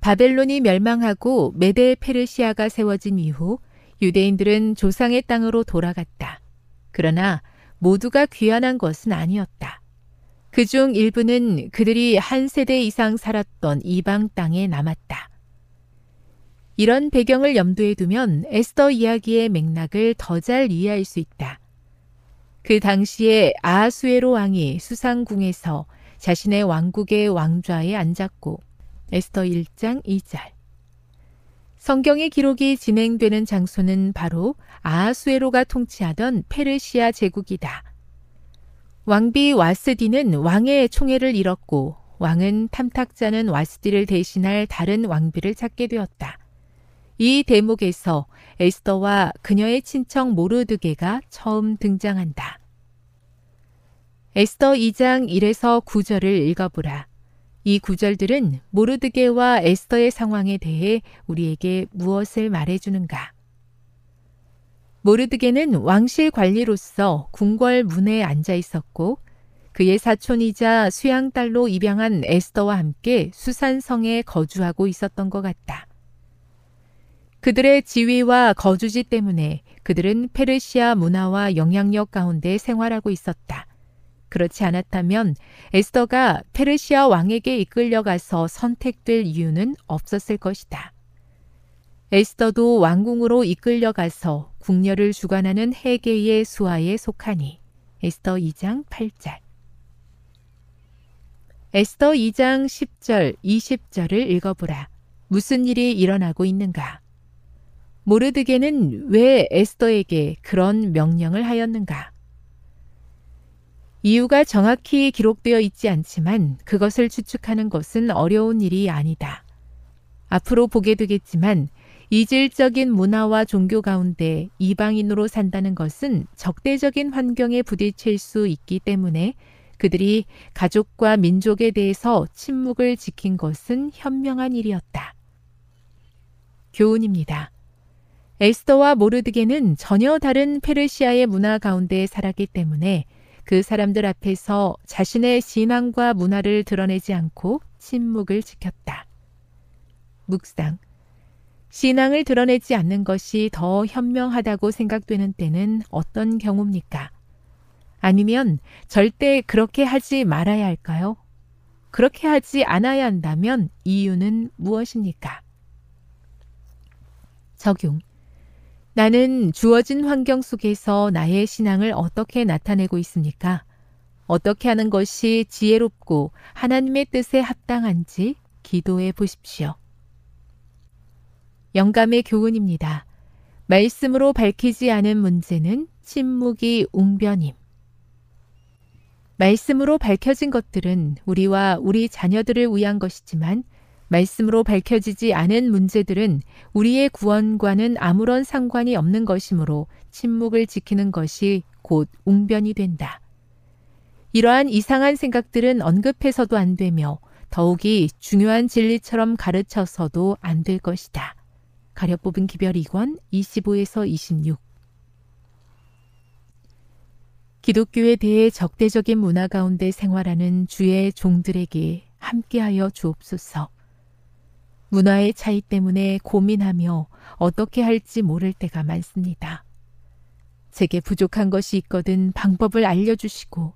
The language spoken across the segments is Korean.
바벨론이 멸망하고 메데 페르시아가 세워진 이후 유대인들은 조상의 땅으로 돌아갔다. 그러나 모두가 귀환한 것은 아니었다. 그 중 일부는 그들이 한 세대 이상 살았던 이방 땅에 남았다. 이런 배경을 염두에 두면 에스더 이야기의 맥락을 더 잘 이해할 수 있다. 그 당시에 아하수에로 왕이 수상궁에서 자신의 왕국의 왕좌에 앉았고 에스더 1장 2절 성경의 기록이 진행되는 장소는 바로 아하수에로가 통치하던 페르시아 제국이다. 왕비 와스디는 왕의 총애를 잃었고 왕은 탐탁자는 와스디를 대신할 다른 왕비를 찾게 되었다. 이 대목에서 에스더와 그녀의 친척 모르드게가 처음 등장한다. 에스더 2장 1에서 9절을 읽어보라. 이 구절들은 모르드게와 에스더의 상황에 대해 우리에게 무엇을 말해주는가? 모르드게는 왕실 관리로서 궁궐 문에 앉아 있었고 그의 사촌이자 수양딸로 입양한 에스더와 함께 수산성에 거주하고 있었던 것 같다. 그들의 지위와 거주지 때문에 그들은 페르시아 문화와 영향력 가운데 생활하고 있었다. 그렇지 않았다면 에스더가 페르시아 왕에게 이끌려가서 선택될 이유는 없었을 것이다. 에스더도 왕궁으로 이끌려가서 궁녀를 주관하는 해계의 수하에 속하니 에스더 2장 8절 에스더 2장 10절, 20절을 읽어보라. 무슨 일이 일어나고 있는가? 모르드게는 왜 에스더에게 그런 명령을 하였는가? 이유가 정확히 기록되어 있지 않지만 그것을 추측하는 것은 어려운 일이 아니다. 앞으로 보게 되겠지만 이질적인 문화와 종교 가운데 이방인으로 산다는 것은 적대적인 환경에 부딪힐 수 있기 때문에 그들이 가족과 민족에 대해서 침묵을 지킨 것은 현명한 일이었다. 교훈입니다. 에스더와 모르드게는 전혀 다른 페르시아의 문화 가운데 살았기 때문에 그 사람들 앞에서 자신의 신앙과 문화를 드러내지 않고 침묵을 지켰다. 묵상. 신앙을 드러내지 않는 것이 더 현명하다고 생각되는 때는 어떤 경우입니까? 아니면 절대 그렇게 하지 말아야 할까요? 그렇게 하지 않아야 한다면 이유는 무엇입니까? 적용. 나는 주어진 환경 속에서 나의 신앙을 어떻게 나타내고 있습니까? 어떻게 하는 것이 지혜롭고 하나님의 뜻에 합당한지 기도해 보십시오. 영감의 교훈입니다. 말씀으로 밝히지 않은 문제는 침묵이 웅변임. 말씀으로 밝혀진 것들은 우리와 우리 자녀들을 위한 것이지만 말씀으로 밝혀지지 않은 문제들은 우리의 구원과는 아무런 상관이 없는 것이므로 침묵을 지키는 것이 곧 웅변이 된다. 이러한 이상한 생각들은 언급해서도 안 되며 더욱이 중요한 진리처럼 가르쳐서도 안 될 것이다. 가려 뽑은 기별 2권 25에서 26 기독교에 대해 적대적인 문화 가운데 생활하는 주의 종들에게 함께하여 주옵소서. 문화의 차이 때문에 고민하며 어떻게 할지 모를 때가 많습니다. 제게 부족한 것이 있거든 방법을 알려주시고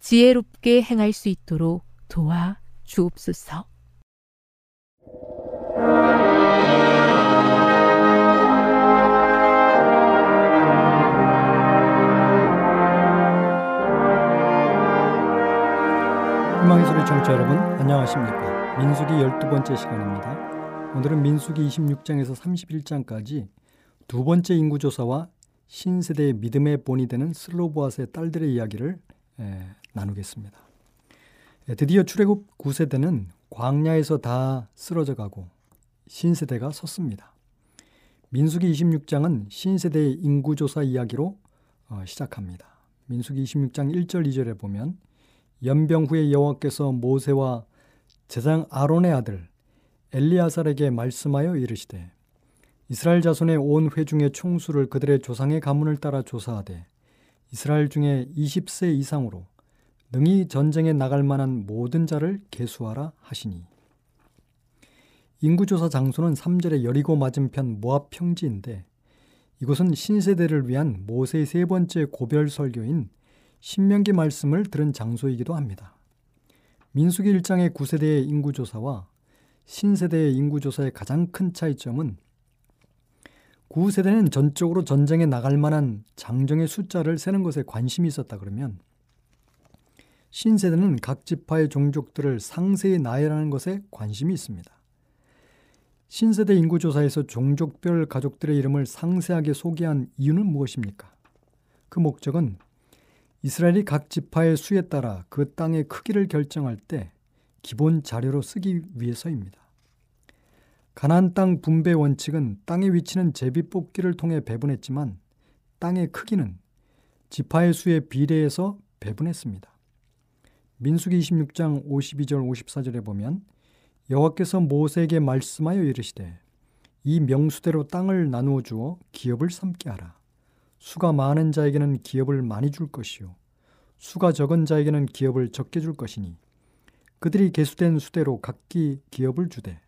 지혜롭게 행할 수 있도록 도와 주옵소서. 희망의 소리 청취자 여러분 안녕하십니까 민수기 12번째 시간입니다 오늘은 민수기 26장에서 31장까지 두 번째 인구조사와 신세대의 믿음의 본이 되는 슬로보아스의 딸들의 이야기를 에, 나누겠습니다. 에, 드디어 출애굽 9세대는 광야에서 다 쓰러져 가고 신세대가 섰습니다. 민수기 26장은 신세대의 인구조사 이야기로 어, 시작합니다. 민수기 26장 1절 2절에 보면 연병 후에 여호와께서 모세와 제사장 아론의 아들 엘리아살에게 말씀하여 이르시되 이스라엘 자손의 온 회중의 총수를 그들의 조상의 가문을 따라 조사하되 이스라엘 중에 20세 이상으로 능히 전쟁에 나갈 만한 모든 자를 계수하라 하시니 인구조사 장소는 3절의 여리고 맞은편 모압 평지인데 이곳은 신세대를 위한 모세의 세 번째 고별 설교인 신명기 말씀을 들은 장소이기도 합니다. 민수기 1장의 9세대의 인구조사와 신세대의 인구조사의 가장 큰 차이점은 9세대는 전적으로 전쟁에 나갈 만한 장정의 숫자를 세는 것에 관심이 있었다 그러면 신세대는 각 지파의 종족들을 상세히 나열하는 것에 관심이 있습니다. 신세대 인구조사에서 종족별 가족들의 이름을 상세하게 소개한 이유는 무엇입니까? 그 목적은 이스라엘이 각 지파의 수에 따라 그 땅의 크기를 결정할 때 기본 자료로 쓰기 위해서입니다. 가나안 땅 분배 원칙은 땅의 위치는 제비 뽑기를 통해 배분했지만 땅의 크기는 지파의 수에 비례해서 배분했습니다. 민수기 26장 52절 54절에 보면 여호와께서 모세에게 말씀하여 이르시되 이 명수대로 땅을 나누어 주어 기업을 삼게 하라. 수가 많은 자에게는 기업을 많이 줄 것이요 수가 적은 자에게는 기업을 적게 줄 것이니 그들이 계수된 수대로 각기 기업을 주되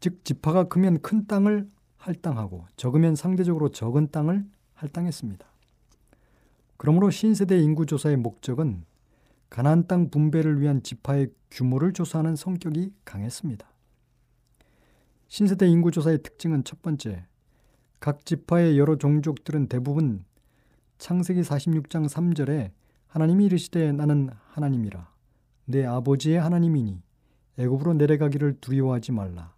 즉 지파가 크면 큰 땅을 할당하고 적으면 상대적으로 적은 땅을 할당했습니다. 그러므로 신세대 인구 조사의 목적은 가나안 땅 분배를 위한 지파의 규모를 조사하는 성격이 강했습니다. 신세대 인구 조사의 특징은 첫 번째, 각 지파의 여러 종족들은 대부분 창세기 46장 3절에 하나님이 이르시되 나는 하나님이라 내 아버지의 하나님이니 애굽으로 내려가기를 두려워하지 말라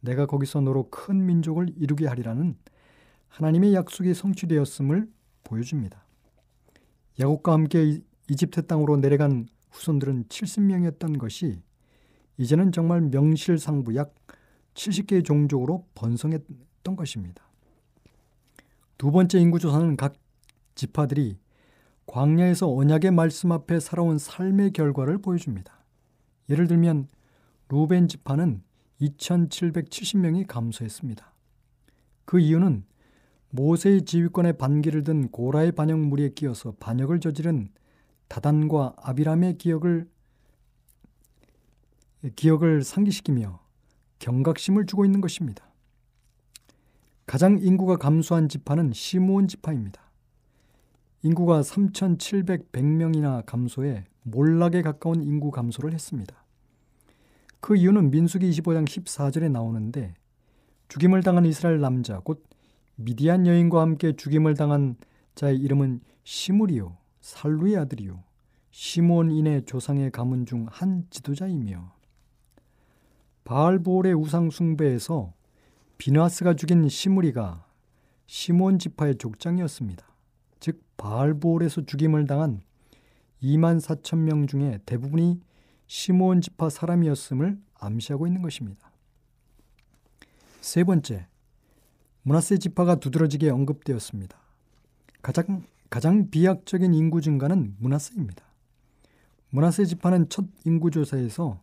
내가 거기서 너로 큰 민족을 이루게 하리라는 하나님의 약속이 성취되었음을 보여줍니다. 야곱과 함께 이집트 땅으로 내려간 후손들은 70명이었던 것이 이제는 정말 명실상부 약 70개의 종족으로 번성했던 것입니다. 두 번째 인구 조사는 각 지파들이 광야에서 언약의 말씀 앞에 살아온 삶의 결과를 보여줍니다. 예를 들면 루벤 지파는 2770명이 감소했습니다. 그 이유는 모세의 지휘권의 반기를 든 고라의 반역 무리에 끼어서 반역을 저지른 다단과 아비람의 기억을 기억을 상기시키며 경각심을 주고 있는 것입니다. 가장 인구가 감소한 지파는 시므온 지파입니다. 인구가 3,700명이나 감소해 몰락에 가까운 인구 감소를 했습니다. 그 이유는 민수기 25장 14절에 나오는데 죽임을 당한 이스라엘 남자 곧 미디안 여인과 함께 죽임을 당한 자의 이름은 시므리요 살루의 아들이요 시므온인의 조상의 가문 중 한 지도자이며 바알볼의 우상 숭배에서 비나스가 죽인 시므리가 시몬 지파의 족장이었습니다. 즉 바알볼에서 죽임을 당한 2만 4천 명 중에 대부분이 시몬 지파 사람이었음을 암시하고 있는 것입니다. 세 번째, 문하세 지파가 두드러지게 언급되었습니다. 가장 가장 비약적인 인구 증가는 문하세입니다. 문하세 지파는 첫 인구 조사에서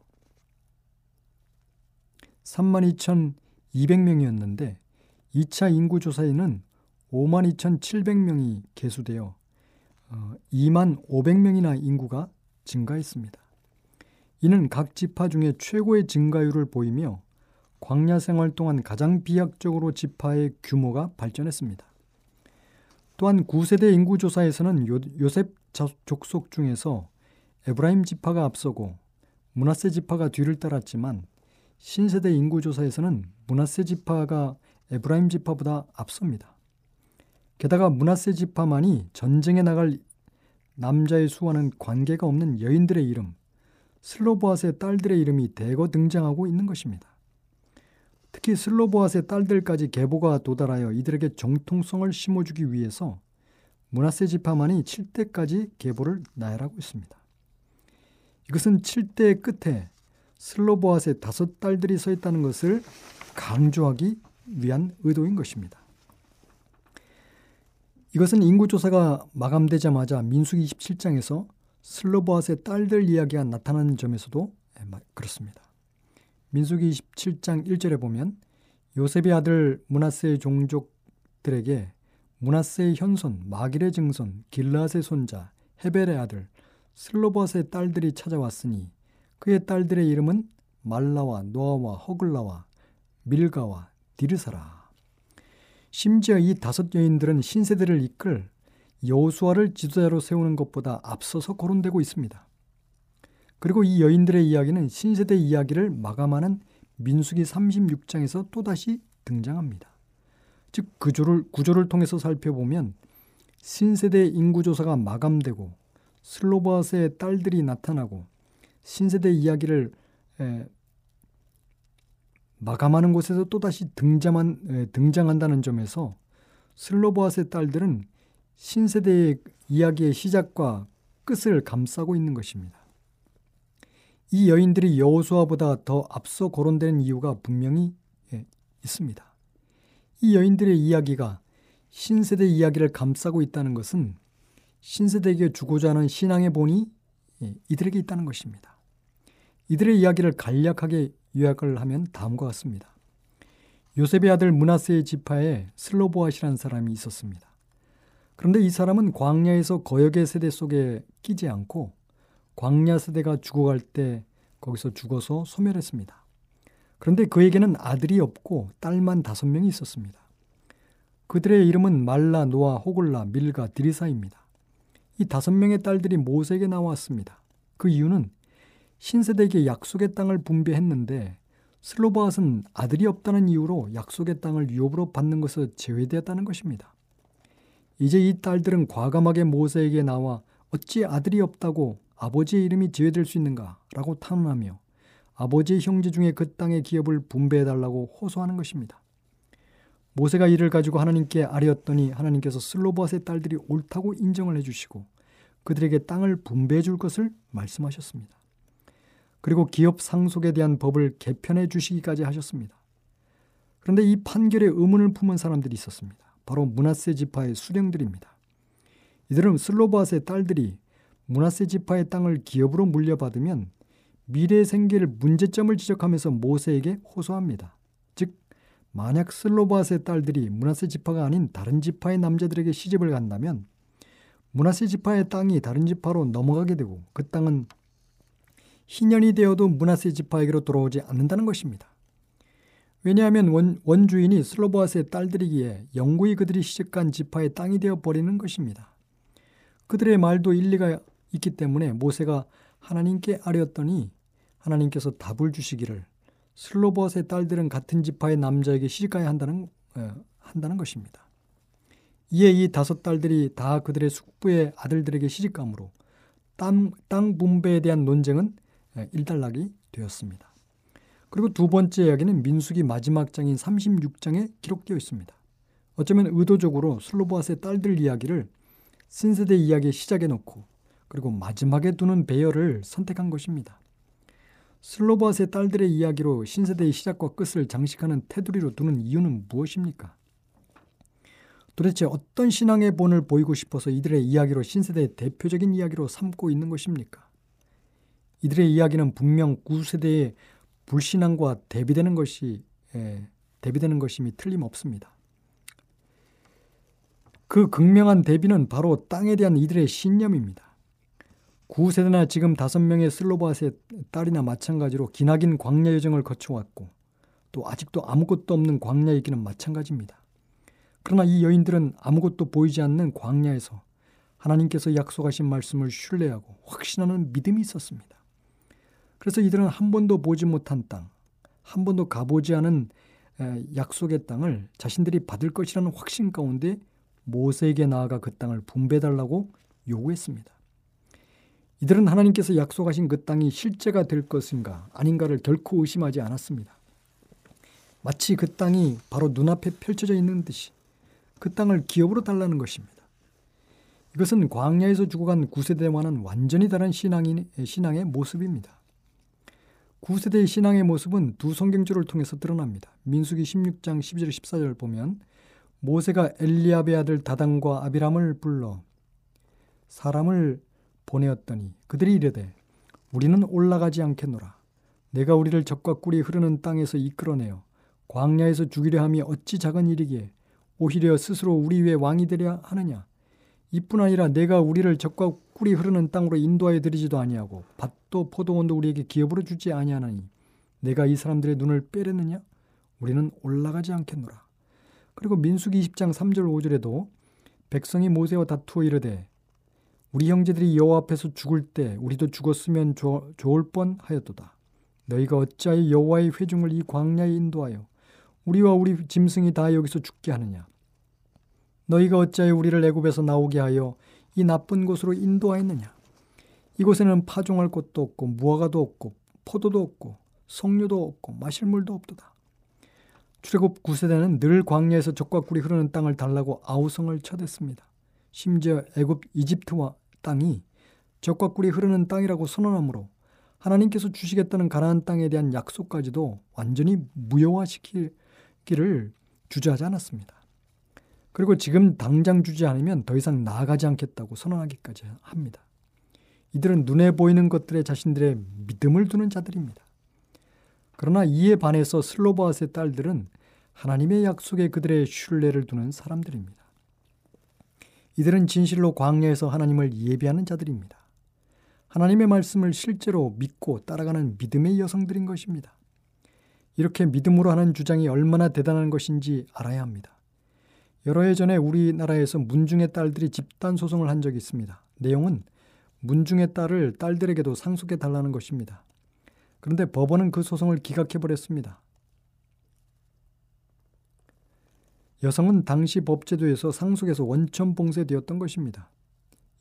32,200명이었는데 2차 인구 조사에는 52,700명이 개수되어 2만 500명이나 인구가 증가했습니다. 이는 각 지파 중에 최고의 증가율을 보이며 광야 생활 동안 가장 비약적으로 지파의 규모가 발전했습니다. 또한 9세대 인구 조사에서는 요, 요셉 족속 중에서 에브라임 지파가 앞서고 문하세 지파가 뒤를 따랐지만 신세대 인구 조사에서는 문하세 지파가 에브라임 지파보다 앞섭니다. 게다가 문하세 지파만이 전쟁에 나갈 남자의 수와는 관계가 없는 여인들의 이름, 슬로보아스의 딸들의 이름이 대거 등장하고 있는 것입니다. 특히 슬로보아스의 딸들까지 계보가 도달하여 이들에게 정통성을 심어주기 위해서 문하세 지파만이 7대까지 계보를 나열하고 있습니다. 이것은 7대의 끝에 슬로보아스의 다섯 딸들이 서 있다는 것을 강조하기 위한 의도인 것입니다. 이것은 인구조사가 마감되자마자 민수기 27장에서 슬로보아스의 딸들 이야기가 나타나는 점에서도 예, 그렇습니다. 민수기 27장 1절에 보면 요셉의 아들 문하세의 종족들에게 문하세의 현손, 마길의 증손, 길라스의 손자, 헤벨의 아들, 슬로보아스의 딸들이 찾아왔으니 그의 딸들의 이름은 말라와 노아와 허글라와 밀가와 디르사라. 심지어 이 다섯 여인들은 신세대를 이끌 여호수아를 지도자로 세우는 것보다 앞서서 거론되고 있습니다. 그리고 이 여인들의 이야기는 신세대 이야기를 마감하는 민수기 36장에서 또다시 등장합니다. 즉 구조를 구조를 통해서 살펴보면 신세대 인구 조사가 마감되고 슬로바스의 딸들이 나타나고 신세대 이야기를 에, 마감하는 곳에서 또다시 등장한, 에, 등장한다는 점에서 슬로바스의 딸들은 신세대의 이야기의 시작과 끝을 감싸고 있는 것입니다. 이 여인들이 여호수아보다 더 앞서 거론되는 이유가 분명히 예, 있습니다. 이 여인들의 이야기가 신세대 이야기를 감싸고 있다는 것은 신세대에게 주고자 하는 신앙의 본이 예, 이들에게 있다는 것입니다. 이들의 이야기를 간략하게 요약을 하면 다음과 같습니다. 요셉의 아들 문하세의 지파에 슬로보아시라는 사람이 있었습니다. 그런데 이 사람은 광야에서 거역의 세대 속에 끼지 않고 광야 세대가 죽어갈 때 거기서 죽어서 소멸했습니다. 그런데 그에게는 아들이 없고 딸만 다섯 명이 있었습니다. 그들의 이름은 말라, 노아, 호글라, 밀가, 디리사입니다. 이 다섯 명의 딸들이 모세에게 나왔습니다. 그 이유는 신세대에게 약속의 땅을 분배했는데 슬로바앗은 아들이 없다는 이유로 약속의 땅을 유업으로 받는 것을 제외되었다는 것입니다. 이제 이 딸들은 과감하게 모세에게 나와 어찌 아들이 없다고 아버지의 이름이 지어될 수 있는가? 라고 탄원하며 아버지의 형제 중에 그 땅의 기업을 분배해달라고 호소하는 것입니다. 모세가 이를 가지고 하나님께 아뢰었더니 하나님께서 슬로바스의 딸들이 옳다고 인정을 해주시고 그들에게 땅을 분배해 줄 것을 말씀하셨습니다. 그리고 기업 상속에 대한 법을 개편해 주시기까지 하셨습니다. 그런데 이 판결에 의문을 품은 사람들이 있었습니다. 바로 문하세 지파의 수령들입니다. 이들은 슬로바스의 딸들이 문하세 지파의 땅을 기업으로 물려받으면 미래 생계를 문제점을 지적하면서 모세에게 호소합니다. 즉 만약 슬로바스의 딸들이 문하세 지파가 아닌 다른 지파의 남자들에게 시집을 간다면 문하세 지파의 땅이 다른 지파로 넘어가게 되고 그 땅은 희년이 되어도 문하세 지파에게로 돌아오지 않는다는 것입니다. 왜냐하면 원, 원주인이 슬로보아스의 딸들이기에 영구히 그들이 시집간 지파의 땅이 되어 버리는 것입니다. 그들의 말도 일리가 있기 때문에 모세가 하나님께 아뢰었더니 하나님께서 답을 주시기를 슬로보아스의 딸들은 같은 지파의 남자에게 시집가야 한다는 어, 한다는 것입니다. 이에 이 다섯 딸들이 다 그들의 숙부의 아들들에게 시집감으로 땅, 땅 분배에 대한 논쟁은 일단락이 되었습니다. 그리고 두 번째 이야기는 민수기 마지막 장인 36장에 기록되어 있습니다. 어쩌면 의도적으로 슬로보아스의 딸들 이야기를 신세대 이야기의 시작에 놓고 그리고 마지막에 두는 배열을 선택한 것입니다. 슬로바스의 딸들의 이야기로 신세대의 시작과 끝을 장식하는 테두리로 두는 이유는 무엇입니까? 도대체 어떤 신앙의 본을 보이고 싶어서 이들의 이야기로 신세대의 대표적인 이야기로 삼고 있는 것입니까? 이들의 이야기는 분명 구세대의 불신앙과 대비되는 것이 에, 대비되는 것임이 틀림없습니다. 그 극명한 대비는 바로 땅에 대한 이들의 신념입니다. 9세대나 지금 다섯 명의 슬로바스의 딸이나 마찬가지로 기나긴 광야 여정을 거쳐왔고 또 아직도 아무것도 없는 광야이기는 마찬가지입니다. 그러나 이 여인들은 아무것도 보이지 않는 광야에서 하나님께서 약속하신 말씀을 신뢰하고 확신하는 믿음이 있었습니다. 그래서 이들은 한 번도 보지 못한 땅, 한 번도 가보지 않은 약속의 땅을 자신들이 받을 것이라는 확신 가운데 모세에게 나아가 그 땅을 분배달라고 요구했습니다. 이들은 하나님께서 약속하신 그 땅이 실제가 될 것인가 아닌가를 결코 의심하지 않았습니다. 마치 그 땅이 바로 눈앞에 펼쳐져 있는 듯이 그 땅을 기업으로 달라는 것입니다. 이것은 광야에서 죽어간 구세대와는 완전히 다른 신앙인, 신앙의 모습입니다. 구세대의 신앙의 모습은 두 성경절을 통해서 드러납니다. 민수기 16장 12절 14절 보면 모세가 엘리압의 아들 다단과 아비람을 불러 사람을 보내었더니 그들이 이르되 우리는 올라가지 않겠노라. 내가 우리를 적과 꿀이 흐르는 땅에서 이끌어내어 광야에서 죽이려 함이 어찌 작은 일이기에 오히려 스스로 우리 위에 왕이 되려 하느냐. 이뿐 아니라 내가 우리를 적과 꿀이 흐르는 땅으로 인도하여 드리지도 아니하고 밭도 포도원도 우리에게 기업으로 주지 아니하나니 내가 이 사람들의 눈을 빼렸느냐? 우리는 올라가지 않겠노라. 그리고 민수기 20장 3절 5절에도 백성이 모세와 다투어 이르되 우리 형제들이 여호와 앞에서 죽을 때 우리도 죽었으면 조, 좋을 뻔하였도다. 너희가 어찌하여 여호와의 회중을 이 광야에 인도하여 우리와 우리 짐승이 다 여기서 죽게 하느냐? 너희가 어찌하여 우리를 애굽에서 나오게 하여 이 나쁜 곳으로 인도하였느냐? 이곳에는 파종할 곳도 없고 무화과도 없고 포도도 없고 석류도 없고 마실 물도 없도다. 출애굽 9세대는 늘 광야에서 적과 꿀이 흐르는 땅을 달라고 아우성을 쳐댔습니다. 심지어 애굽 이집트와 땅이 적과 꿀이 흐르는 땅이라고 선언하므로 하나님께서 주시겠다는 가나안 땅에 대한 약속까지도 완전히 무효화시키기를 주저하지 않았습니다. 그리고 지금 당장 주지 않으면 더 이상 나아가지 않겠다고 선언하기까지 합니다. 이들은 눈에 보이는 것들에 자신들의 믿음을 두는 자들입니다. 그러나 이에 반해서 슬로바스의 딸들은 하나님의 약속에 그들의 신뢰를 두는 사람들입니다. 이들은 진실로 광야에서 하나님을 예비하는 자들입니다. 하나님의 말씀을 실제로 믿고 따라가는 믿음의 여성들인 것입니다. 이렇게 믿음으로 하는 주장이 얼마나 대단한 것인지 알아야 합니다. 여러 해 전에 우리나라에서 문중의 딸들이 집단 소송을 한 적이 있습니다. 내용은 문중의 딸을 딸들에게도 상속해 달라는 것입니다. 그런데 법원은 그 소송을 기각해 버렸습니다. 여성은 당시 법제도에서 상속에서 원천 봉쇄되었던 것입니다.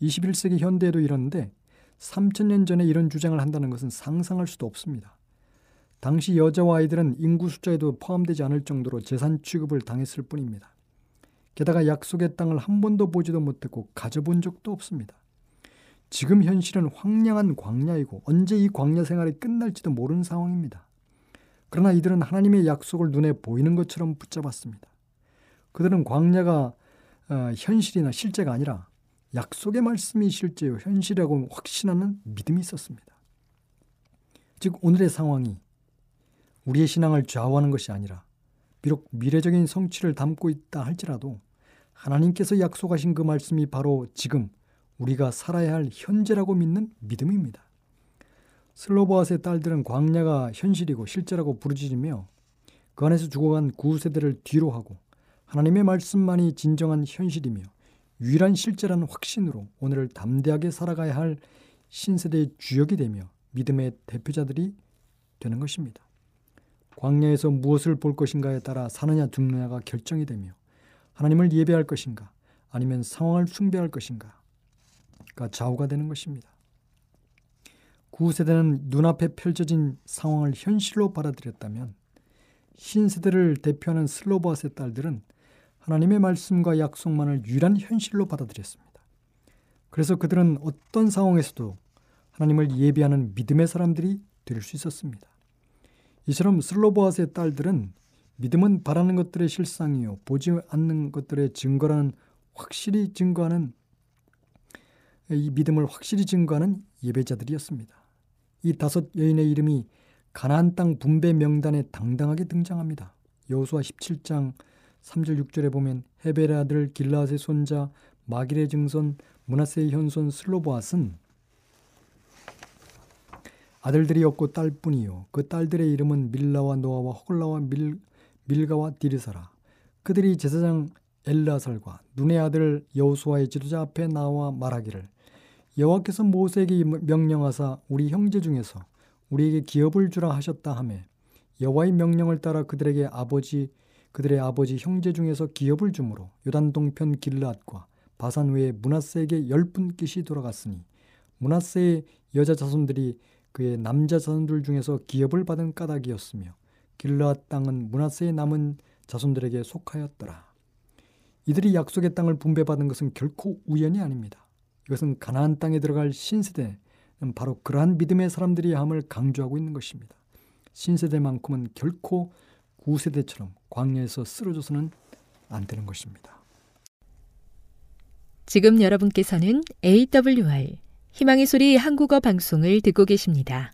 21세기 현대에도 이런데 3천년 전에 이런 주장을 한다는 것은 상상할 수도 없습니다. 당시 여자와 아이들은 인구 숫자에도 포함되지 않을 정도로 재산 취급을 당했을 뿐입니다. 게다가 약속의 땅을 한 번도 보지도 못했고 가져본 적도 없습니다. 지금 현실은 황량한 광야이고 언제 이 광야 생활이 끝날지도 모르는 상황입니다. 그러나 이들은 하나님의 약속을 눈에 보이는 것처럼 붙잡았습니다. 그들은 광야가 어, 현실이나 실제가 아니라 약속의 말씀이 실제요 현실이라고 확신하는 믿음이 있었습니다. 즉 오늘의 상황이 우리의 신앙을 좌우하는 것이 아니라 비록 미래적인 성취를 담고 있다 할지라도 하나님께서 약속하신 그 말씀이 바로 지금 우리가 살아야 할 현재라고 믿는 믿음입니다. 슬로보아스의 딸들은 광야가 현실이고 실제라고 부르짖으며 그 안에서 죽어간 구세대를 뒤로 하고 하나님의 말씀만이 진정한 현실이며 유일한 실제라는 확신으로 오늘을 담대하게 살아가야 할 신세대의 주역이 되며 믿음의 대표자들이 되는 것입니다. 광야에서 무엇을 볼 것인가에 따라 사느냐 죽느냐가 결정이 되며 하나님을 예배할 것인가 아니면 상황을 숭배할 것인가가 좌우가 되는 것입니다. 구세대는 눈앞에 펼쳐진 상황을 현실로 받아들였다면 신세대를 대표하는 슬로바스의 딸들은 하나님의 말씀과 약속만을 유일한 현실로 받아들였습니다. 그래서 그들은 어떤 상황에서도 하나님을 예비하는 믿음의 사람들이 될 수 있었습니다. 이처럼 슬로보아스의 딸들은 믿음은 바라는 것들의 실상이요 보지 않는 것들의 증거라는 확실히 증거하는 이 믿음을 확실히 증거하는 예배자들이었습니다. 이 다섯 여인의 이름이 가나안 땅 분배 명단에 당당하게 등장합니다. 여호수아 17장 3절 6절에 보면 아들 길라앗의 손자 마길의 증손 문하세의 현손 슬로보앗은 아들들이 없고 딸뿐이요 그 딸들의 이름은 밀라와 노아와 호글라와 밀, 밀가와 디르사라. 그들이 제사장 엘라살과 눈의 아들 여호수아의 지도자 앞에 나와 말하기를 여호와께서 모세에게 명령하사 우리 형제 중에서 우리에게 기업을 주라 하셨다 하매 여호와의 명령을 따라 그들에게 아버지 그들의 아버지 형제 중에서 기업을 주므로 요단 동편 길르앗과 바산 외에 문하세에게 열 분 깃이 돌아갔으니 문하세의 여자 자손들이 그의 남자 자손들 중에서 기업을 받은 까닭이었으며 길르앗 땅은 문하세의 남은 자손들에게 속하였더라. 이들이 약속의 땅을 분배받은 것은 결코 우연이 아닙니다. 이것은 가나안 땅에 들어갈 신세대는 바로 그러한 믿음의 사람들이 함을 강조하고 있는 것입니다. 신세대만큼은 결코 구세대처럼 광야에서 쓰러져서는 안 되는 것입니다. 지금 여러분께서는 AWR 희망의 소리 한국어 방송을 듣고 계십니다.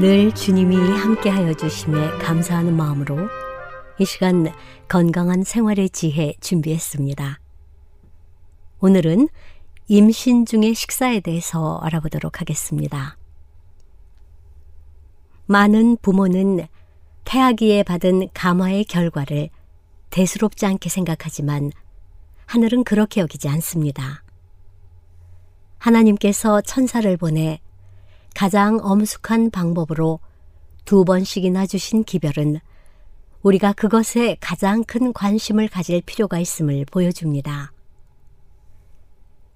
늘 주님이 함께하여 주심에 감사하는 마음으로 이 시간 건강한 생활의 지혜 준비했습니다. 오늘은 임신 중의 식사에 대해서 알아보도록 하겠습니다. 많은 부모는 태아기에 받은 감화의 결과를 대수롭지 않게 생각하지만 하늘은 그렇게 여기지 않습니다. 하나님께서 천사를 보내 가장 엄숙한 방법으로 두 번씩이나 주신 기별은 우리가 그것에 가장 큰 관심을 가질 필요가 있음을 보여줍니다.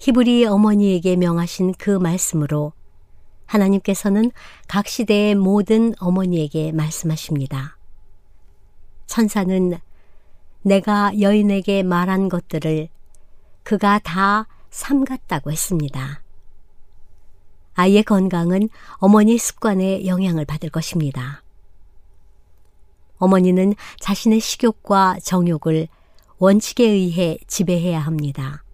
히브리 어머니에게 명하신 그 말씀으로 하나님께서는 각 시대의 모든 어머니에게 말씀하십니다. 천사는 내가 여인에게 말한 것들을 그가 다 삼갔다고 했습니다. 아이의 건강은 어머니 습관에 영향을 받을 것입니다. 어머니는 자신의 식욕과 정욕을 원칙에 의해 지배해야 합니다.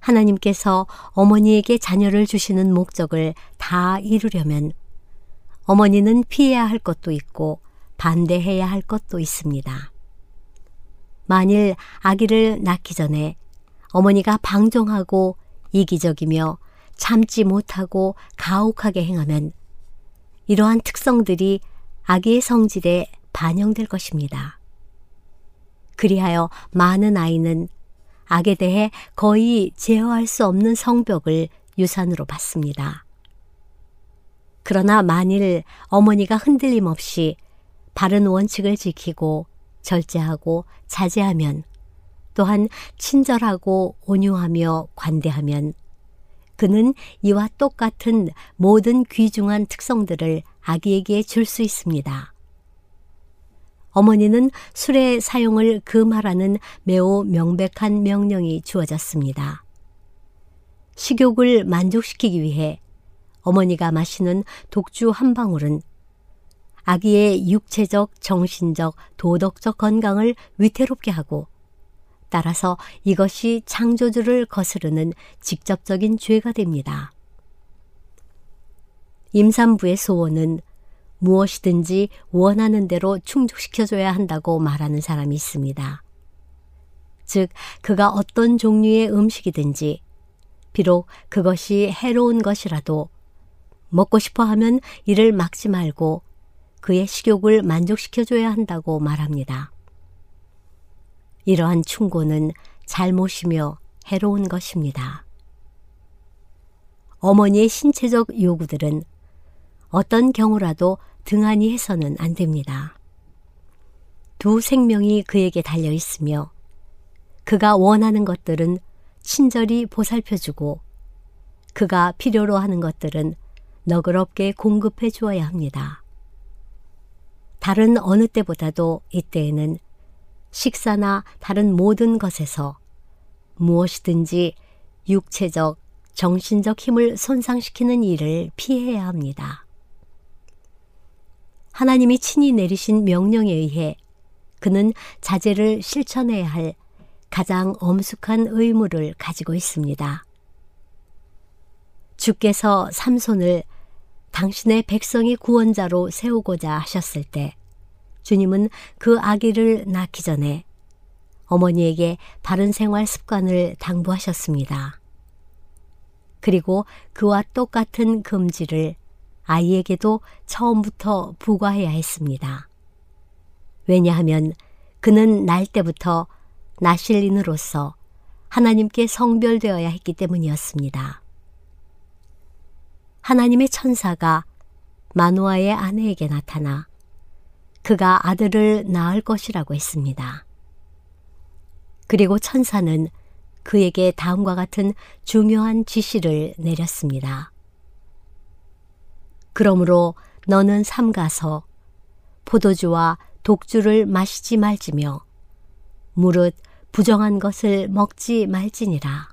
하나님께서 어머니에게 자녀를 주시는 목적을 다 이루려면 어머니는 피해야 할 것도 있고 반대해야 할 것도 있습니다. 만일 아기를 낳기 전에 어머니가 방종하고 이기적이며 참지 못하고 가혹하게 행하면 이러한 특성들이 아기의 성질에 반영될 것입니다. 그리하여 많은 아이는 악에 대해 거의 제어할 수 없는 성벽을 유산으로 받습니다. 그러나 만일 어머니가 흔들림 없이 바른 원칙을 지키고 절제하고 자제하면 또한 친절하고 온유하며 관대하면 그는 이와 똑같은 모든 귀중한 특성들을 아기에게 줄 수 있습니다. 어머니는 술의 사용을 금하라는 매우 명백한 명령이 주어졌습니다. 식욕을 만족시키기 위해 어머니가 마시는 독주 한 방울은 아기의 육체적, 정신적, 도덕적 건강을 위태롭게 하고 따라서 이것이 창조주를 거스르는 직접적인 죄가 됩니다. 임산부의 소원은 무엇이든지 원하는 대로 충족시켜줘야 한다고 말하는 사람이 있습니다. 즉, 그가 어떤 종류의 음식이든지, 비록 그것이 해로운 것이라도, 먹고 싶어 하면 이를 막지 말고 그의 식욕을 만족시켜줘야 한다고 말합니다. 이러한 충고는 잘못이며 해로운 것입니다. 어머니의 신체적 요구들은 어떤 경우라도 등한히 해서는 안 됩니다. 두 생명이 그에게 달려 있으며 그가 원하는 것들은 친절히 보살펴주고 그가 필요로 하는 것들은 너그럽게 공급해 주어야 합니다. 다른 어느 때보다도 이때에는 식사나 다른 모든 것에서 무엇이든지 육체적, 정신적 힘을 손상시키는 일을 피해야 합니다. 하나님이 친히 내리신 명령에 의해 그는 자제를 실천해야 할 가장 엄숙한 의무를 가지고 있습니다. 주께서 삼손을 당신의 백성의 구원자로 세우고자 하셨을 때 주님은 그 아기를 낳기 전에 어머니에게 바른 생활 습관을 당부하셨습니다. 그리고 그와 똑같은 금지를 아이에게도 처음부터 부과해야 했습니다. 왜냐하면 그는 날 때부터 나실린으로서 하나님께 성별되어야 했기 때문이었습니다. 하나님의 천사가 마노아의 아내에게 나타나 그가 아들을 낳을 것이라고 했습니다. 그리고 천사는 그에게 다음과 같은 중요한 지시를 내렸습니다. 그러므로 너는 삼가서 포도주와 독주를 마시지 말지며 무릇 부정한 것을 먹지 말지니라.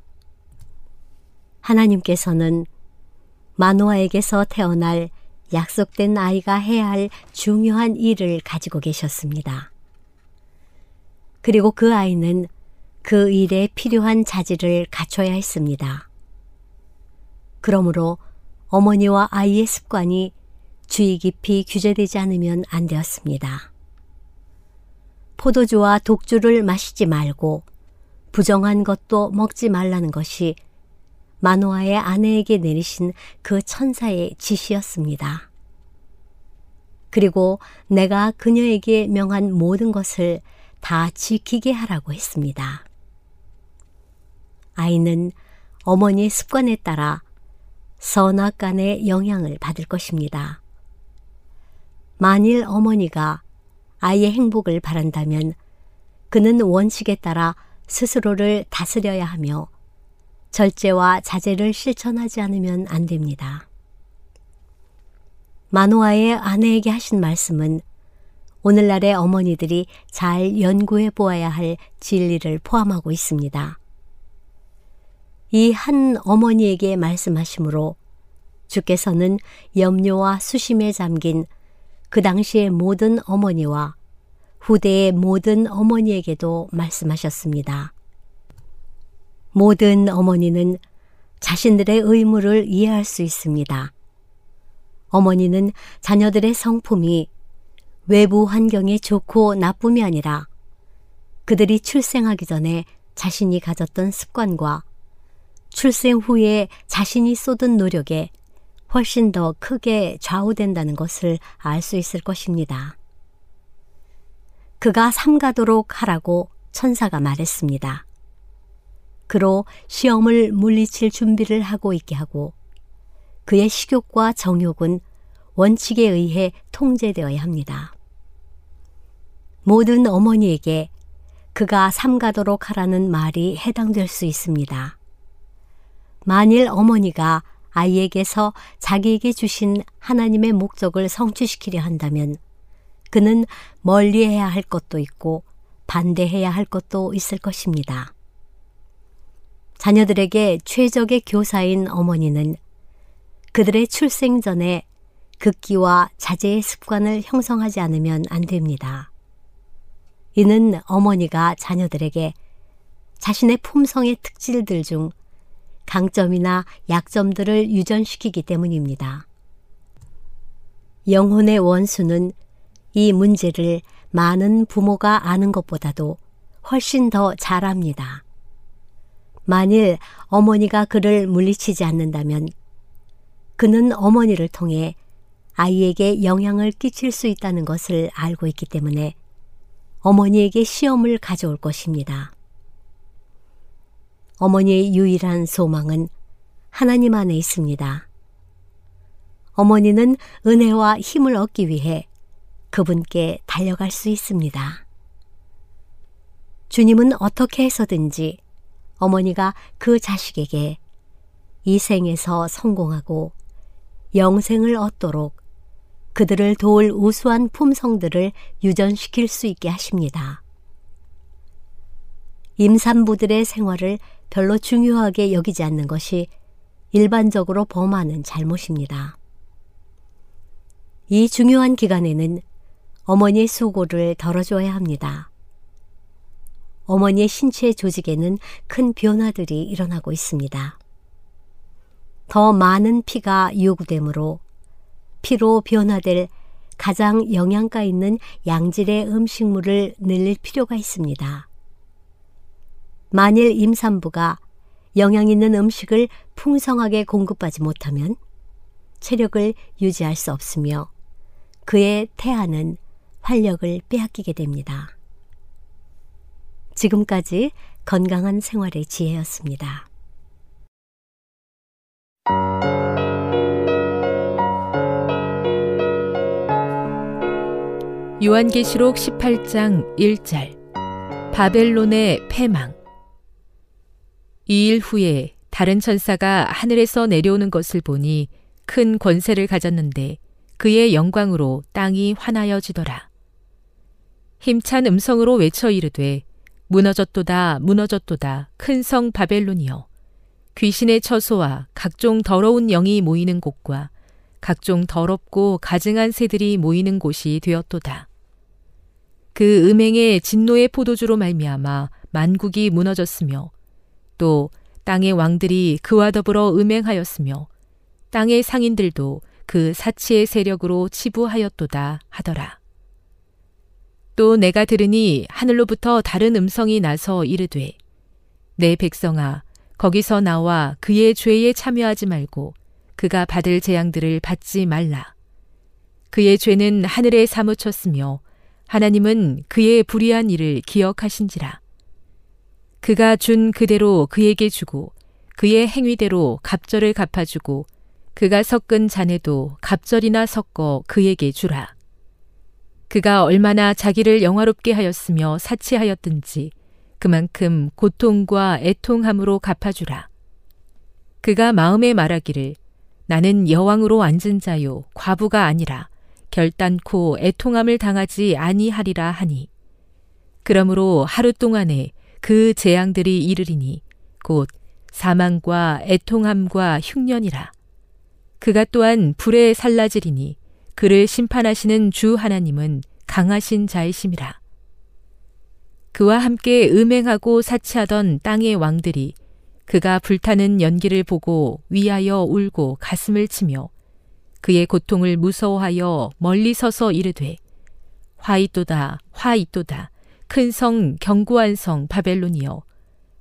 하나님께서는 마노아에게서 태어날 약속된 아이가 해야 할 중요한 일을 가지고 계셨습니다. 그리고 그 아이는 그 일에 필요한 자질을 갖춰야 했습니다. 그러므로 어머니와 아이의 습관이 주의 깊이 규제되지 않으면 안 되었습니다. 포도주와 독주를 마시지 말고 부정한 것도 먹지 말라는 것이 마노아의 아내에게 내리신 그 천사의 지시였습니다. 그리고 내가 그녀에게 명한 모든 것을 다 지키게 하라고 했습니다. 아이는 어머니의 습관에 따라 선악간의 영향을 받을 것입니다. 만일 어머니가 아이의 행복을 바란다면 그는 원칙에 따라 스스로를 다스려야 하며 절제와 자제를 실천하지 않으면 안 됩니다. 마노아의 아내에게 하신 말씀은 오늘날의 어머니들이 잘 연구해 보아야 할 진리를 포함하고 있습니다. 이 한 어머니에게 말씀하시므로 주께서는 염려와 수심에 잠긴 그 당시의 모든 어머니와 후대의 모든 어머니에게도 말씀하셨습니다. 모든 어머니는 자신들의 의무를 이해할 수 있습니다. 어머니는 자녀들의 성품이 외부 환경이 좋고 나쁨이 아니라 그들이 출생하기 전에 자신이 가졌던 습관과 출생 후에 자신이 쏟은 노력에 훨씬 더 크게 좌우된다는 것을 알 수 있을 것입니다. 그가 삼가도록 하라고 천사가 말했습니다. 그로 시험을 물리칠 준비를 하고 있게 하고 그의 식욕과 정욕은 원칙에 의해 통제되어야 합니다. 모든 어머니에게 그가 삼가도록 하라는 말이 해당될 수 있습니다. 만일 어머니가 아이에게서 자기에게 주신 하나님의 목적을 성취시키려 한다면 그는 멀리해야 할 것도 있고 반대해야 할 것도 있을 것입니다. 자녀들에게 최적의 교사인 어머니는 그들의 출생 전에 극기와 자제의 습관을 형성하지 않으면 안 됩니다. 이는 어머니가 자녀들에게 자신의 품성의 특질들 중 강점이나 약점들을 유전시키기 때문입니다. 영혼의 원수는 이 문제를 많은 부모가 아는 것보다도 훨씬 더잘 압니다. 만일 어머니가 그를 물리치지 않는다면 그는 어머니를 통해 아이에게 영향을 끼칠 수 있다는 것을 알고 있기 때문에 어머니에게 시험을 가져올 것입니다. 어머니의 유일한 소망은 하나님 안에 있습니다. 어머니는 은혜와 힘을 얻기 위해 그분께 달려갈 수 있습니다. 주님은 어떻게 해서든지 어머니가 그 자식에게 이 생에서 성공하고 영생을 얻도록 그들을 도울 우수한 품성들을 유전시킬 수 있게 하십니다. 임산부들의 생활을 별로 중요하게 여기지 않는 것이 일반적으로 범하는 잘못입니다. 이 중요한 기간에는 어머니의 수고를 덜어줘야 합니다. 어머니의 신체 조직에는 큰 변화들이 일어나고 있습니다. 더 많은 피가 요구되므로 피로 변화될 가장 영양가 있는 양질의 음식물을 늘릴 필요가 있습니다. 만일 임산부가 영양 있는 음식을 풍성하게 공급하지 못하면 체력을 유지할 수 없으며 그의 태아는 활력을 빼앗기게 됩니다. 지금까지 건강한 생활의 지혜였습니다. 요한계시록 18장 1절 바벨론의 패망 이 일 후에 다른 천사가 하늘에서 내려오는 것을 보니 큰 권세를 가졌는데 그의 영광으로 땅이 환하여지더라. 힘찬 음성으로 외쳐 이르되 무너졌도다 무너졌도다 큰 성 바벨론이여 귀신의 처소와 각종 더러운 영이 모이는 곳과 각종 더럽고 가증한 새들이 모이는 곳이 되었도다. 그 음행의 진노의 포도주로 말미암아 만국이 무너졌으며 또 땅의 왕들이 그와 더불어 음행하였으며 땅의 상인들도 그 사치의 세력으로 치부하였도다 하더라. 또 내가 들으니 하늘로부터 다른 음성이 나서 이르되 내 백성아 거기서 나와 그의 죄에 참여하지 말고 그가 받을 재앙들을 받지 말라. 그의 죄는 하늘에 사무쳤으며 하나님은 그의 불의한 일을 기억하신지라. 그가 준 그대로 그에게 주고 그의 행위대로 갑절을 갚아주고 그가 섞은 잔에도 갑절이나 섞어 그에게 주라. 그가 얼마나 자기를 영화롭게 하였으며 사치하였든지 그만큼 고통과 애통함으로 갚아주라. 그가 마음에 말하기를 나는 여왕으로 앉은 자요 과부가 아니라 결단코 애통함을 당하지 아니하리라 하니 그러므로 하루 동안에 그 재앙들이 이르리니 곧 사망과 애통함과 흉년이라 그가 또한 불에 살라지리니 그를 심판하시는 주 하나님은 강하신 자이심이라. 그와 함께 음행하고 사치하던 땅의 왕들이 그가 불타는 연기를 보고 위하여 울고 가슴을 치며 그의 고통을 무서워하여 멀리 서서 이르되 화이또다 화이또다 큰성 견고한 성 바벨론이여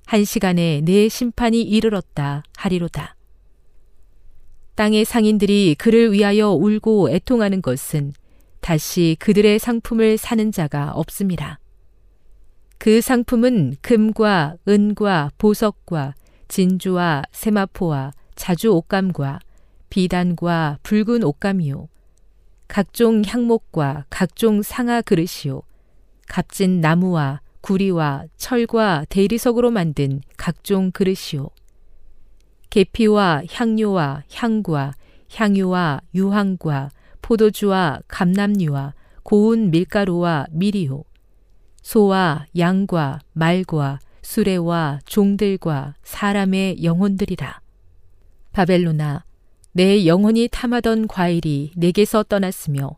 한 시간에 내 심판이 이르렀다 하리로다. 땅의 상인들이 그를 위하여 울고 애통하는 것은 다시 그들의 상품을 사는 자가 없음이라. 그 상품은 금과 은과 보석과 진주와 세마포와 자주 옷감과 비단과 붉은 옷감이요. 각종 향목과 각종 상아 그릇이요. 값진 나무와 구리와 철과 대리석으로 만든 각종 그릇이요. 계피와 향료와 향과 향유와 유황과 포도주와 감남류와 고운 밀가루와 미리요. 소와 양과 말과 수레와 종들과 사람의 영혼들이라. 바벨로나, 내 영혼이 탐하던 과일이 내게서 떠났으며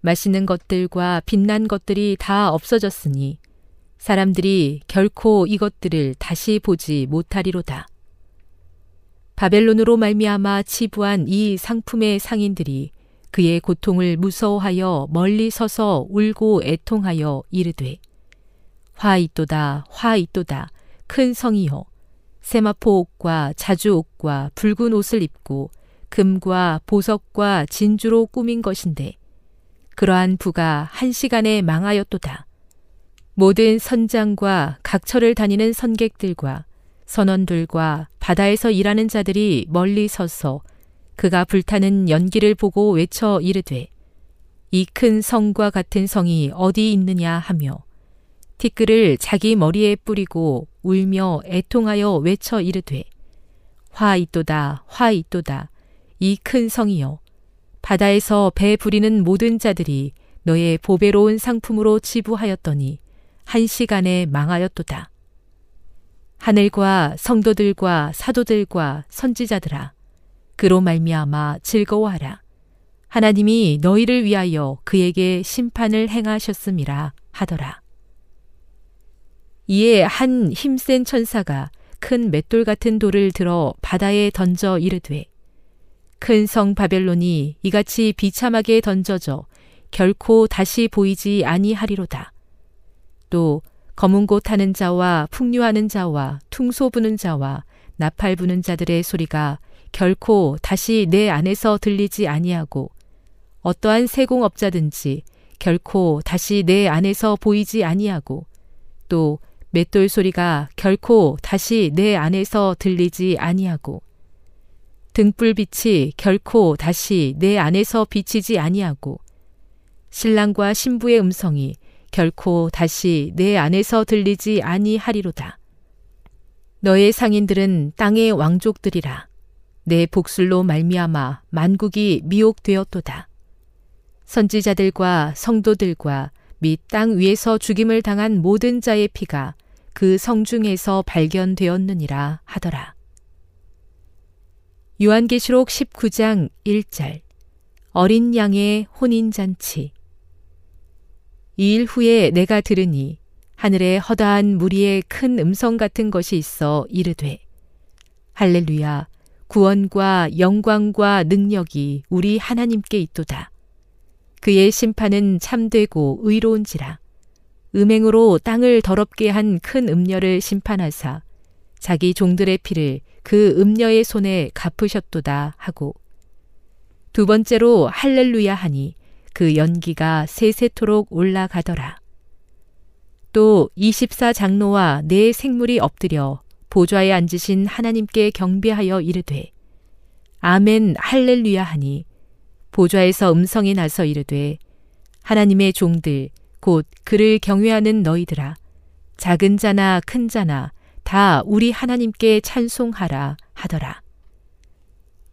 맛있는 것들과 빛난 것들이 다 없어졌으니 사람들이 결코 이것들을 다시 보지 못하리로다. 바벨론으로 말미암아 치부한 이 상품의 상인들이 그의 고통을 무서워하여 멀리 서서 울고 애통하여 이르되 화 있도다 화 있도다 큰 성이여 세마포 옷과 자주 옷과 붉은 옷을 입고 금과 보석과 진주로 꾸민 것인데 그러한 부가 한 시간에 망하였도다. 모든 선장과 각처를 다니는 선객들과 선원들과 바다에서 일하는 자들이 멀리 서서 그가 불타는 연기를 보고 외쳐 이르되 이 큰 성과 같은 성이 어디 있느냐 하며 티끌을 자기 머리에 뿌리고 울며 애통하여 외쳐 이르되 화 있도다 화 있도다 이 큰 성이여 바다에서 배 부리는 모든 자들이 너의 보배로운 상품으로 지부하였더니 한 시간에 망하였도다. 하늘과 성도들과 사도들과 선지자들아 그로 말미암아 즐거워하라. 하나님이 너희를 위하여 그에게 심판을 행하셨음이라 하더라. 이에 한 힘센 천사가 큰 맷돌 같은 돌을 들어 바다에 던져 이르되 큰 성 바벨론이 이같이 비참하게 던져져 결코 다시 보이지 아니하리로다. 또 검은 곳 하는 자와 풍류하는 자와 퉁소 부는 자와 나팔 부는 자들의 소리가 결코 다시 내 안에서 들리지 아니하고 어떠한 세공업자든지 결코 다시 내 안에서 보이지 아니하고 또 맷돌 소리가 결코 다시 내 안에서 들리지 아니하고 등불 빛이 결코 다시 내 안에서 비치지 아니하고 신랑과 신부의 음성이 결코 다시 내 안에서 들리지 아니하리로다. 너의 상인들은 땅의 왕족들이라. 내 복술로 말미암아 만국이 미혹되었도다. 선지자들과 성도들과 및 땅 위에서 죽임을 당한 모든 자의 피가 그 성중에서 발견되었느니라 하더라. 요한계시록 19장 1절 어린 양의 혼인잔치 이 일 후에 내가 들으니 하늘에 허다한 무리의 큰 음성 같은 것이 있어 이르되 할렐루야 구원과 영광과 능력이 우리 하나님께 있도다. 그의 심판은 참되고 의로운지라. 음행으로 땅을 더럽게 한 큰 음녀를 심판하사 자기 종들의 피를 그 음녀의 손에 갚으셨도다 하고 두 번째로 할렐루야 하니 그 연기가 세세토록 올라가더라. 또 24장로와 네 생물이 엎드려 보좌에 앉으신 하나님께 경배하여 이르되 아멘 할렐루야 하니 보좌에서 음성이 나서 이르되 하나님의 종들 곧 그를 경외하는 너희들아 작은 자나 큰 자나 다 우리 하나님께 찬송하라 하더라.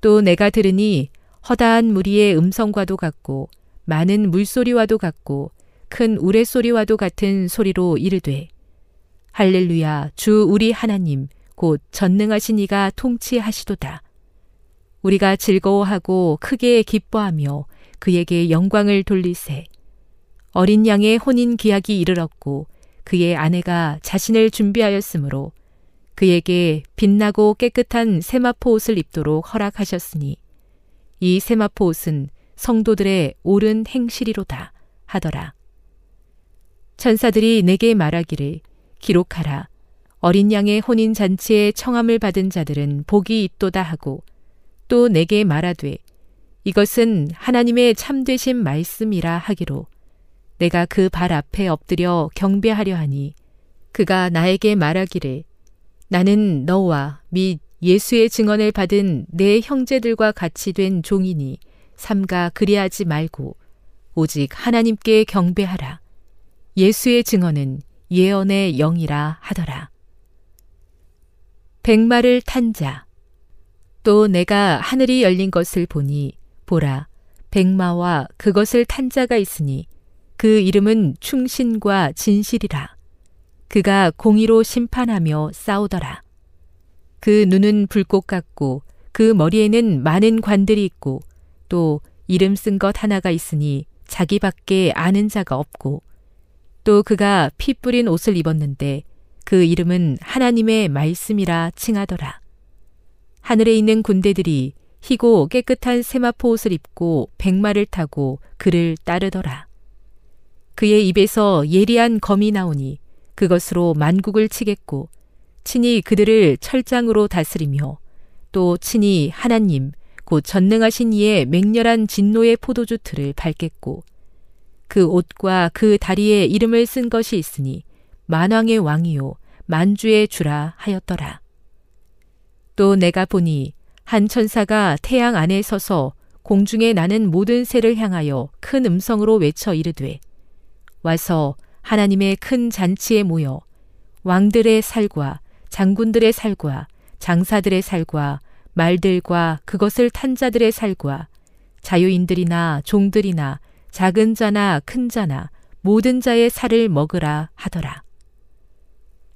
또 내가 들으니 허다한 무리의 음성과도 같고 많은 물소리와도 같고 큰 우레소리와도 같은 소리로 이르되 할렐루야 주 우리 하나님 곧 전능하신 이가 통치하시도다. 우리가 즐거워하고 크게 기뻐하며 그에게 영광을 돌리세. 어린 양의 혼인 기약이 이르렀고 그의 아내가 자신을 준비하였으므로 그에게 빛나고 깨끗한 세마포 옷을 입도록 허락하셨으니 이 세마포 옷은 성도들의 옳은 행실이로다 하더라. 천사들이 내게 말하기를 기록하라. 어린 양의 혼인 잔치에 청함을 받은 자들은 복이 있도다 하고 또 내게 말하되 이것은 하나님의 참되신 말씀이라 하기로 내가 그 발 앞에 엎드려 경배하려 하니 그가 나에게 말하기를 나는 너와 및 예수의 증언을 받은 내 형제들과 같이 된 종이니 삼가 그리하지 말고 오직 하나님께 경배하라. 예수의 증언은 예언의 영이라 하더라. 백마를 탄 자. 또 내가 하늘이 열린 것을 보니 보라 백마와 그것을 탄 자가 있으니 그 이름은 충신과 진실이라. 그가 공의로 심판하며 싸우더라. 그 눈은 불꽃 같고 그 머리에는 많은 관들이 있고 또 이름 쓴 것 하나가 있으니 자기밖에 아는 자가 없고 또 그가 피 뿌린 옷을 입었는데 그 이름은 하나님의 말씀이라 칭하더라. 하늘에 있는 군대들이 희고 깨끗한 세마포 옷을 입고 백마를 타고 그를 따르더라. 그의 입에서 예리한 검이 나오니 그것으로 만국을 치겠고 친히 그들을 철장으로 다스리며 또 친히 하나님 곧 전능하신 이의 맹렬한 진노의 포도주 틀을 밟겠고 그 옷과 그 다리에 이름을 쓴 것이 있으니 만왕의 왕이요 만주의 주라 하였더라. 또 내가 보니 한 천사가 태양 안에 서서 공중에 나는 모든 새를 향하여 큰 음성으로 외쳐 이르되 와서 하나님의 큰 잔치에 모여 왕들의 살과 장군들의 살과 장사들의 살과 말들과 그것을 탄 자들의 살과 자유인들이나 종들이나 작은 자나 큰 자나 모든 자의 살을 먹으라 하더라.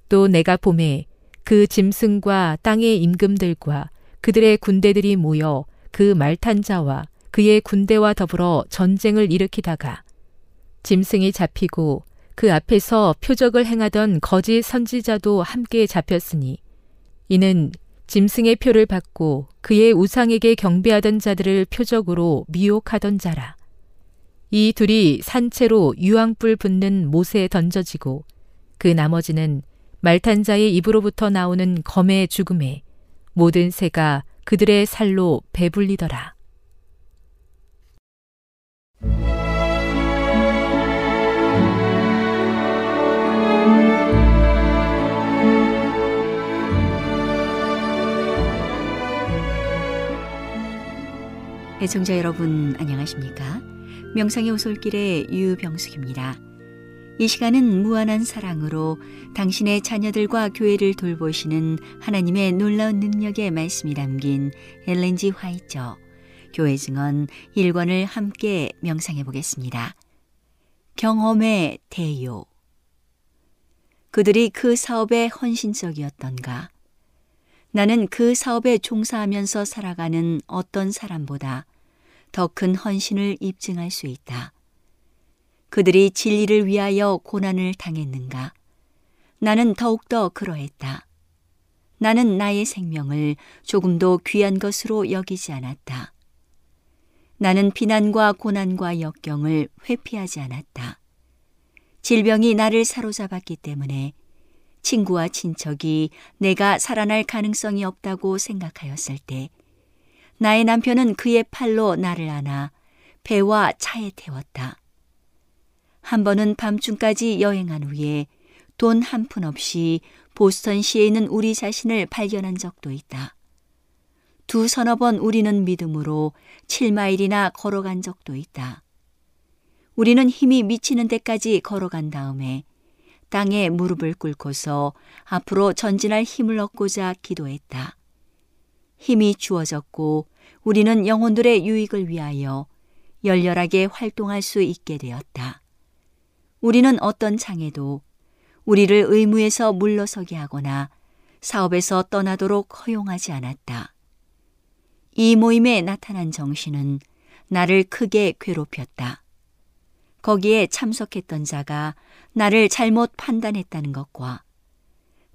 또 내가 봄에 그 짐승과 땅의 임금들과 그들의 군대들이 모여 그 말탄 자와 그의 군대와 더불어 전쟁을 일으키다가 짐승이 잡히고 그 앞에서 표적을 행하던 거짓 선지자도 함께 잡혔으니 이는 짐승의 표를 받고 그의 우상에게 경배하던 자들을 표적으로 미혹하던 자라. 이 둘이 산채로 유황불 붙는 못에 던져지고 그 나머지는 말탄 자의 입으로부터 나오는 검의 죽음에 모든 새가 그들의 살로 배불리더라. 애청자 여러분 안녕하십니까? 명상의 오솔길의 유병숙입니다. 이 시간은 무한한 사랑으로 당신의 자녀들과 교회를 돌보시는 하나님의 놀라운 능력의 말씀이 담긴 엘렌지 화이처 교회 증언 1권을 함께 명상해 보겠습니다. 경험의 대요 그들이 그 사업에 헌신적이었던가? 나는 그 사업에 종사하면서 살아가는 어떤 사람보다 더 큰 헌신을 입증할 수 있다. 그들이 진리를 위하여 고난을 당했는가? 나는 더욱더 그러했다. 나는 나의 생명을 조금도 귀한 것으로 여기지 않았다. 나는 비난과 고난과 역경을 회피하지 않았다. 질병이 나를 사로잡았기 때문에 친구와 친척이 내가 살아날 가능성이 없다고 생각하였을 때 나의 남편은 그의 팔로 나를 안아 배와 차에 태웠다. 한 번은 밤중까지 여행한 후에 돈 한 푼 없이 보스턴시에 있는 우리 자신을 발견한 적도 있다. 두 서너 번 우리는 믿음으로 7마일이나 걸어간 적도 있다. 우리는 힘이 미치는 데까지 걸어간 다음에 땅에 무릎을 꿇고서 앞으로 전진할 힘을 얻고자 기도했다. 힘이 주어졌고 우리는 영혼들의 유익을 위하여 열렬하게 활동할 수 있게 되었다. 우리는 어떤 장애도 우리를 의무에서 물러서게 하거나 사업에서 떠나도록 허용하지 않았다. 이 모임에 나타난 정신은 나를 크게 괴롭혔다. 거기에 참석했던 자가 나를 잘못 판단했다는 것과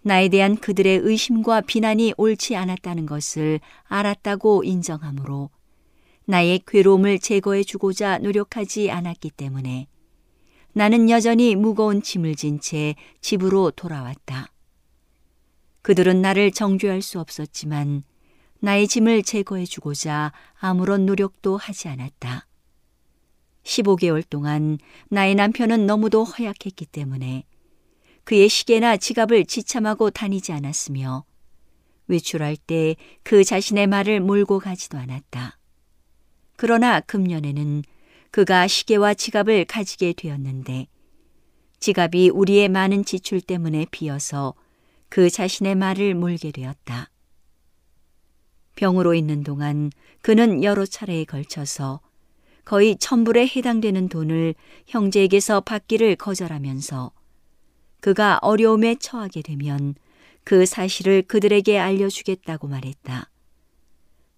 나에 대한 그들의 의심과 비난이 옳지 않았다는 것을 알았다고 인정하므로 나의 괴로움을 제거해 주고자 노력하지 않았기 때문에 나는 여전히 무거운 짐을 진 채 집으로 돌아왔다. 그들은 나를 정죄할 수 없었지만 나의 짐을 제거해 주고자 아무런 노력도 하지 않았다. 15개월 동안 나의 남편은 너무도 허약했기 때문에 그의 시계나 지갑을 지참하고 다니지 않았으며 외출할 때 그 자신의 말을 몰고 가지도 않았다. 그러나 금년에는 그가 시계와 지갑을 가지게 되었는데 지갑이 우리의 많은 지출 때문에 비어서 그 자신의 말을 몰게 되었다. 병으로 있는 동안 그는 여러 차례에 걸쳐서 거의 천불에 해당되는 돈을 형제에게서 받기를 거절하면서 그가 어려움에 처하게 되면 그 사실을 그들에게 알려주겠다고 말했다.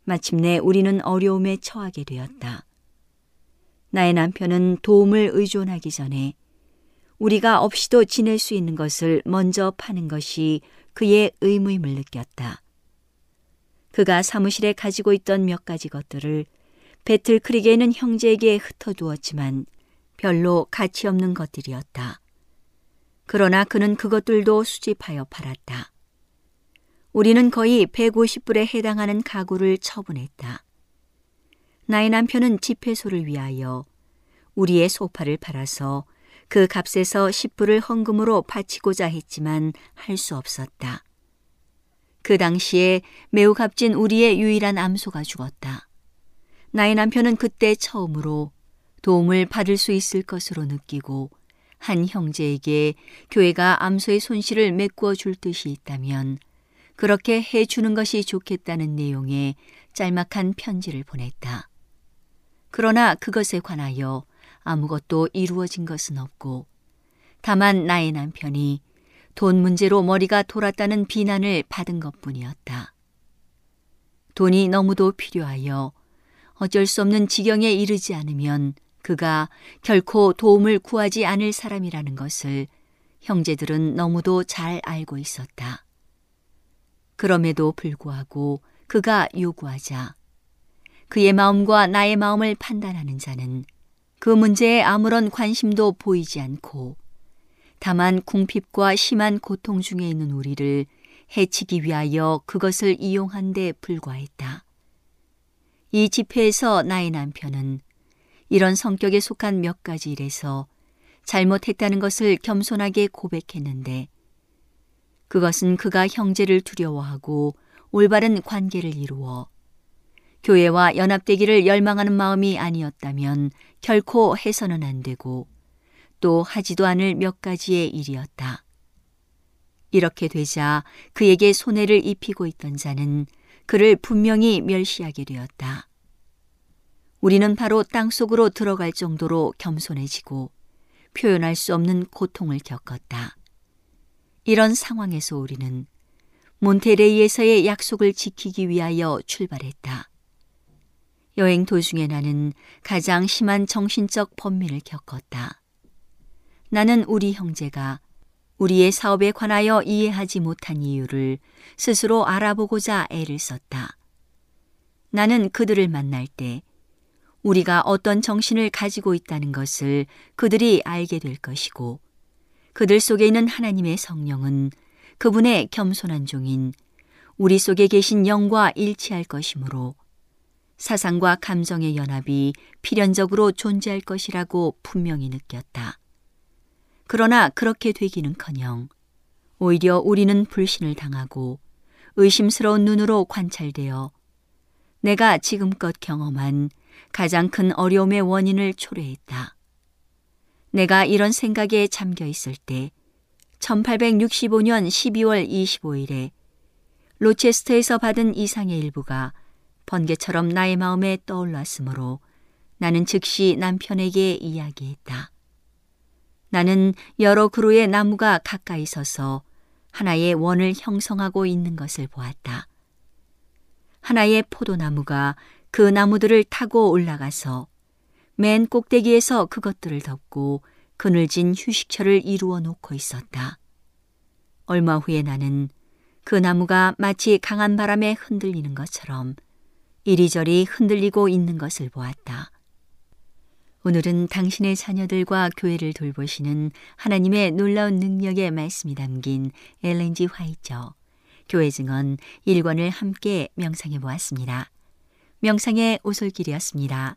마침내 우리는 어려움에 처하게 되었다. 나의 남편은 도움을 의존하기 전에 우리가 없이도 지낼 수 있는 것을 먼저 파는 것이 그의 의무임을 느꼈다. 그가 사무실에 가지고 있던 몇 가지 것들을 배틀 크릭에 있는 형제에게 흩어두었지만 별로 가치 없는 것들이었다. 그러나 그는 그것들도 수집하여 팔았다. 우리는 거의 150불에 해당하는 가구를 처분했다. 나의 남편은 집회소를 위하여 우리의 소파를 팔아서 그 값에서 10불을 헌금으로 바치고자 했지만 할 수 없었다. 그 당시에 매우 값진 우리의 유일한 암소가 죽었다. 나의 남편은 그때 처음으로 도움을 받을 수 있을 것으로 느끼고 한 형제에게 교회가 암소의 손실을 메꾸어 줄 뜻이 있다면 그렇게 해 주는 것이 좋겠다는 내용의 짤막한 편지를 보냈다. 그러나 그것에 관하여 아무것도 이루어진 것은 없고 다만 나의 남편이 돈 문제로 머리가 돌았다는 비난을 받은 것 뿐이었다. 돈이 너무도 필요하여 어쩔 수 없는 지경에 이르지 않으면 그가 결코 도움을 구하지 않을 사람이라는 것을 형제들은 너무도 잘 알고 있었다. 그럼에도 불구하고 그가 요구하자 그의 마음과 나의 마음을 판단하는 자는 그 문제에 아무런 관심도 보이지 않고 다만 궁핍과 심한 고통 중에 있는 우리를 해치기 위하여 그것을 이용한 데 불과했다. 이 집회에서 나의 남편은 이런 성격에 속한 몇 가지 일에서 잘못했다는 것을 겸손하게 고백했는데 그것은 그가 형제를 두려워하고 올바른 관계를 이루어 교회와 연합되기를 열망하는 마음이 아니었다면 결코 해서는 안 되고 또 하지도 않을 몇 가지의 일이었다. 이렇게 되자 그에게 손해를 입히고 있던 자는 그를 분명히 멸시하게 되었다. 우리는 바로 땅 속으로 들어갈 정도로 겸손해지고 표현할 수 없는 고통을 겪었다. 이런 상황에서 우리는 몬테레이에서의 약속을 지키기 위하여 출발했다. 여행 도중에 나는 가장 심한 정신적 번민을 겪었다. 나는 우리 형제가 우리의 사업에 관하여 이해하지 못한 이유를 스스로 알아보고자 애를 썼다. 나는 그들을 만날 때 우리가 어떤 정신을 가지고 있다는 것을 그들이 알게 될 것이고 그들 속에 있는 하나님의 성령은 그분의 겸손한 종인 우리 속에 계신 영과 일치할 것이므로 사상과 감정의 연합이 필연적으로 존재할 것이라고 분명히 느꼈다. 그러나 그렇게 되기는커녕 오히려 우리는 불신을 당하고 의심스러운 눈으로 관찰되어 내가 지금껏 경험한 가장 큰 어려움의 원인을 초래했다. 내가 이런 생각에 잠겨 있을 때 1865년 12월 25일에 로체스터에서 받은 이상의 일부가 번개처럼 나의 마음에 떠올랐으므로 나는 즉시 남편에게 이야기했다. 나는 여러 그루의 나무가 가까이 서서 하나의 원을 형성하고 있는 것을 보았다. 하나의 포도나무가 그 나무들을 타고 올라가서 맨 꼭대기에서 그것들을 덮고 그늘진 휴식처를 이루어 놓고 있었다. 얼마 후에 나는 그 나무가 마치 강한 바람에 흔들리는 것처럼 이리저리 흔들리고 있는 것을 보았다. 오늘은 당신의 자녀들과 교회를 돌보시는 하나님의 놀라운 능력의 말씀이 담긴 엘렌지 화이처 교회 증언 1권을 함께 명상해 보았습니다. 명상의 오솔길이었습니다.